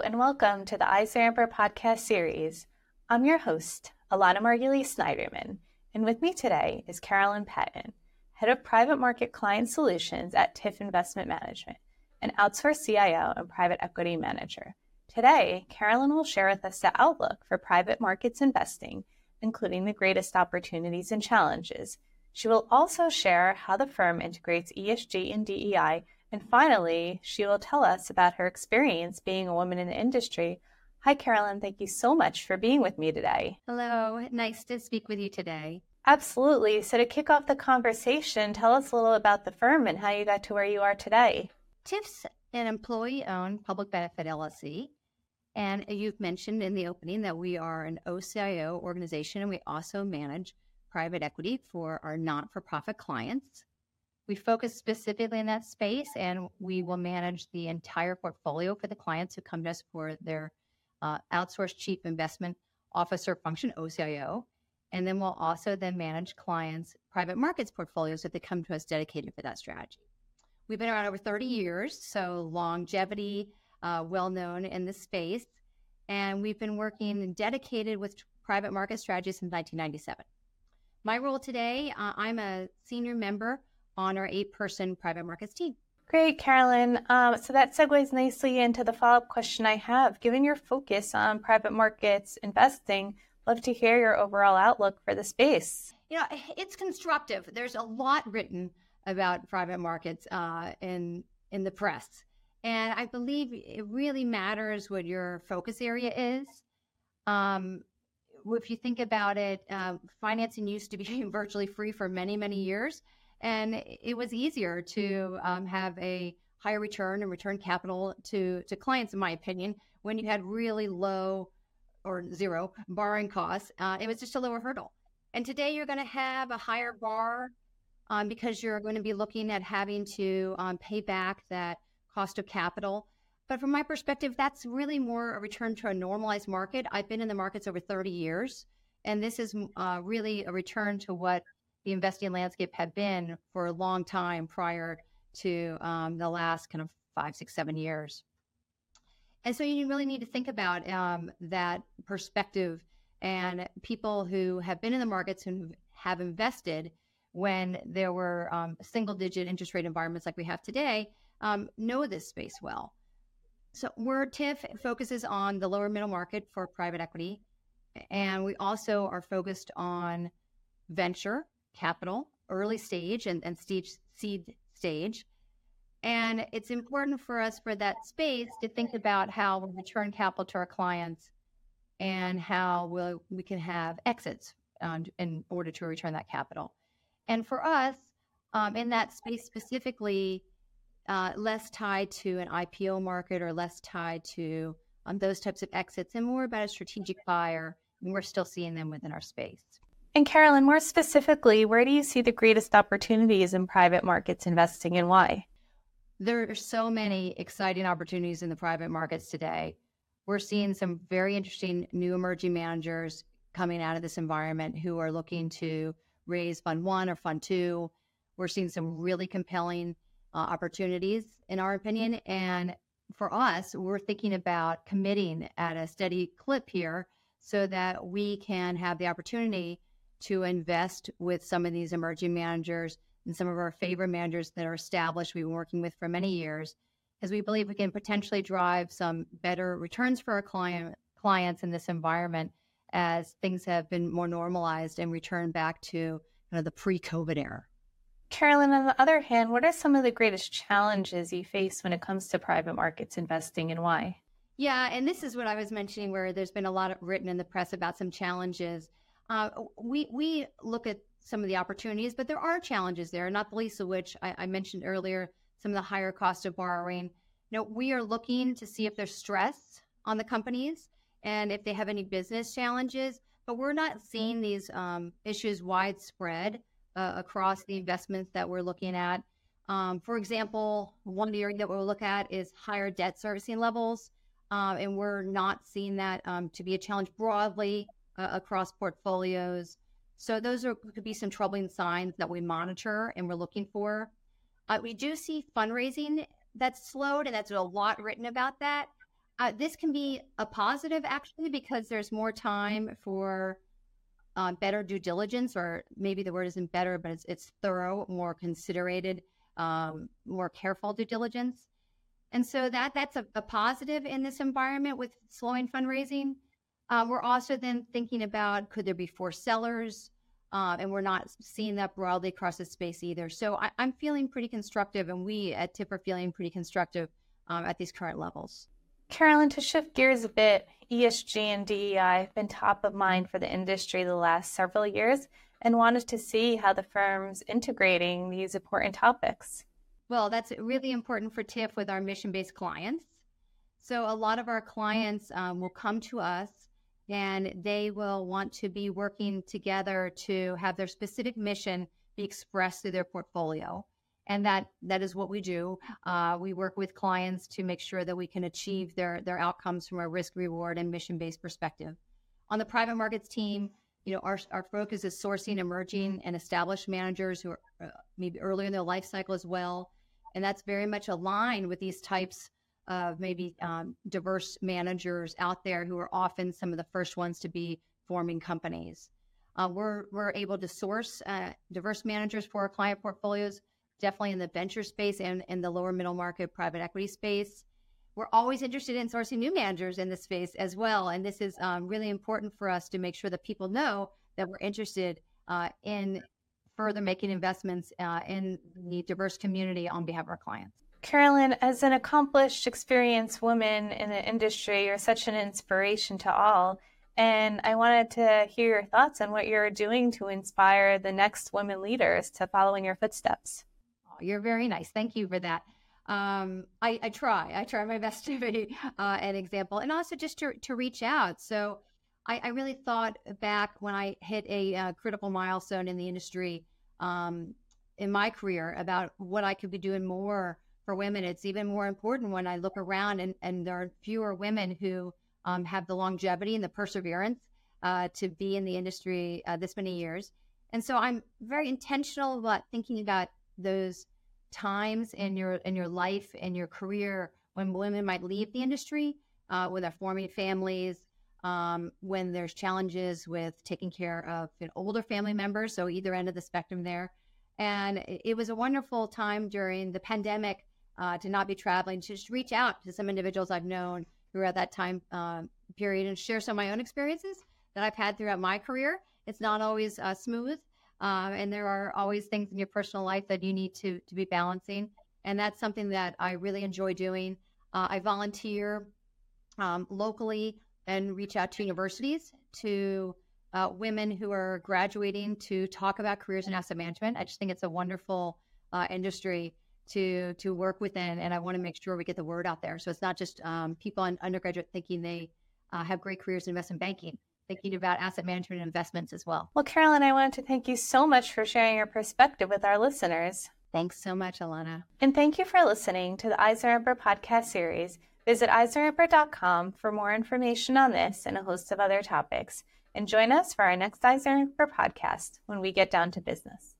And welcome to the EisnerAmper podcast series. I'm your host, Elana Margulies Snyderman, and with me today is Carolyn Patton, Head of Private Market Client Solutions at TIFF Investment Management, an outsourced CIO and private equity manager. Today, Carolyn will share with us the outlook for private markets investing, including the greatest opportunities and challenges. She will also share how the firm integrates ESG and DEI and finally, she will tell us about her experience being a woman in the industry. Hi, Carolyn. Thank you so much for being with me today. Hello. Nice to speak with you today. Absolutely. So, to kick off the conversation, tell us a little about the firm and how you got to where you are today. TIFF's an employee owned public benefit LLC. And you've mentioned in the opening that we are an OCIO organization and we also manage private equity for our not for profit clients. We focus specifically in that space and we will manage the entire portfolio for the clients who come to us for their uh, outsourced chief investment officer function, OCIO. And then we'll also then manage clients' private markets portfolios if they come to us dedicated for that strategy. We've been around over 30 years, so longevity, uh, well known in the space. And we've been working dedicated with private market strategies since 1997. My role today, uh, I'm a senior member on our eight person private markets team. Great, Carolyn. Um, so that segues nicely into the follow up question I have. Given your focus on private markets investing, love to hear your overall outlook for the space. You know, it's constructive. There's a lot written about private markets uh, in in the press, and I believe it really matters what your focus area is. Um, if you think about it, uh, financing used to be virtually free for many, many years. And it was easier to um, have a higher return and return capital to, to clients, in my opinion, when you had really low or zero borrowing costs. Uh, it was just a lower hurdle. And today you're going to have a higher bar um, because you're going to be looking at having to um, pay back that cost of capital. But from my perspective, that's really more a return to a normalized market. I've been in the markets over 30 years, and this is uh, really a return to what the investing landscape had been for a long time prior to um, the last kind of five, six, seven years. And so you really need to think about um, that perspective and people who have been in the markets and have invested when there were um, single digit interest rate environments like we have today um, know this space well. So, where TIFF focuses on the lower middle market for private equity, and we also are focused on venture capital, early stage and, and stage, seed stage. And it's important for us for that space to think about how we return capital to our clients and how we'll, we can have exits um, in order to return that capital. And for us, um, in that space specifically, uh, less tied to an IPO market or less tied to um, those types of exits and more about a strategic buyer. And we're still seeing them within our space. And Carolyn, more specifically, where do you see the greatest opportunities in private markets investing and why? There are so many exciting opportunities in the private markets today. We're seeing some very interesting new emerging managers coming out of this environment who are looking to raise fund one or fund two. We're seeing some really compelling uh, opportunities, in our opinion. And for us, we're thinking about committing at a steady clip here so that we can have the opportunity to invest with some of these emerging managers and some of our favorite managers that are established, we've been working with for many years, as we believe we can potentially drive some better returns for our client, clients in this environment as things have been more normalized and return back to kind of the pre-COVID era. Carolyn, on the other hand, what are some of the greatest challenges you face when it comes to private markets investing and why? Yeah, and this is what I was mentioning where there's been a lot of written in the press about some challenges uh, we we look at some of the opportunities, but there are challenges there, not the least of which I, I mentioned earlier, some of the higher cost of borrowing. You know, we are looking to see if there's stress on the companies and if they have any business challenges, but we're not seeing these um, issues widespread uh, across the investments that we're looking at. Um, for example, one area that we'll look at is higher debt servicing levels, uh, and we're not seeing that um, to be a challenge broadly uh, across portfolios. So those are could be some troubling signs that we monitor and we're looking for. Uh, we do see fundraising that's slowed, and that's a lot written about that. uh, this can be a positive actually because there's more time for uh, better due diligence, or maybe the word isn't better, but it's, it's thorough, more considerated, um, more careful due diligence. And so that that's a, a positive in this environment with slowing fundraising. Uh, we're also then thinking about could there be forced sellers? Uh, and we're not seeing that broadly across the space either. So I, am feeling pretty constructive, and we at TIFF are feeling pretty constructive um, at these current levels. Carolyn, to shift gears a bit, ESG and DEI have been top of mind for the industry the last several years and wanted to see how the firm's integrating these important topics. Well, that's really important for TIFF with our mission based clients. So, a lot of our clients um, will come to us and they will want to be working together to have their specific mission be expressed through their portfolio. And that that is what we do. Uh, we work with clients to make sure that we can achieve their their outcomes from a risk reward and mission based perspective. On the private markets team, you know, our, our focus is sourcing emerging and established managers who are uh, maybe earlier in their life cycle as well and that's very much aligned with these types of maybe um, diverse managers out there who are often some of the first ones to be forming companies. Uh, we're, we're able to source uh, diverse managers for our client portfolios, definitely in the venture space and in the lower middle market private equity space. We're always interested in sourcing new managers in this space as well. And this is um, really important for us to make sure that people know that we're interested uh, in further making investments uh, in the diverse community on behalf of our clients. Carolyn, as an accomplished, experienced woman in the industry, you're such an inspiration to all. And I wanted to hear your thoughts on what you're doing to inspire the next women leaders to follow in your footsteps. Oh, you're very nice. Thank you for that. Um, I, I, try. I try my best to be uh, an example and also just to, to reach out. So I, I really thought back when I hit a uh, critical milestone in the industry um, in my career about what I could be doing more for women. It's even more important when I look around and, and there are fewer women who um, have the longevity and the perseverance uh, to be in the industry uh, this many years. And so I'm very intentional about thinking about those times in your in your life and your career when women might leave the industry, uh, when they're forming families, um, when there's challenges with taking care of you know, older family members, so either end of the spectrum there. And it, it was a wonderful time during the pandemic uh, to not be traveling, to just reach out to some individuals I've known who are at that time uh, period and share some of my own experiences that I've had throughout my career. It's not always uh, smooth, um, and there are always things in your personal life that you need to to be balancing. And that's something that I really enjoy doing. Uh, I volunteer um, locally and reach out to universities, to uh, women who are graduating to talk about careers in asset management. I just think it's a wonderful uh, industry to to work within, and I want to make sure we get the word out there. So it's not just um, people in undergraduate thinking they uh, have great careers in investment banking, thinking about asset management and investments as well. Well, Carolyn, I wanted to thank you so much for sharing your perspective with our listeners. Thanks so much, Elana. And thank you for listening to the Eisner podcast series Visit EisnerAmper.com for more information on this and a host of other topics. And join us for our next Eisner podcast when we get down to business.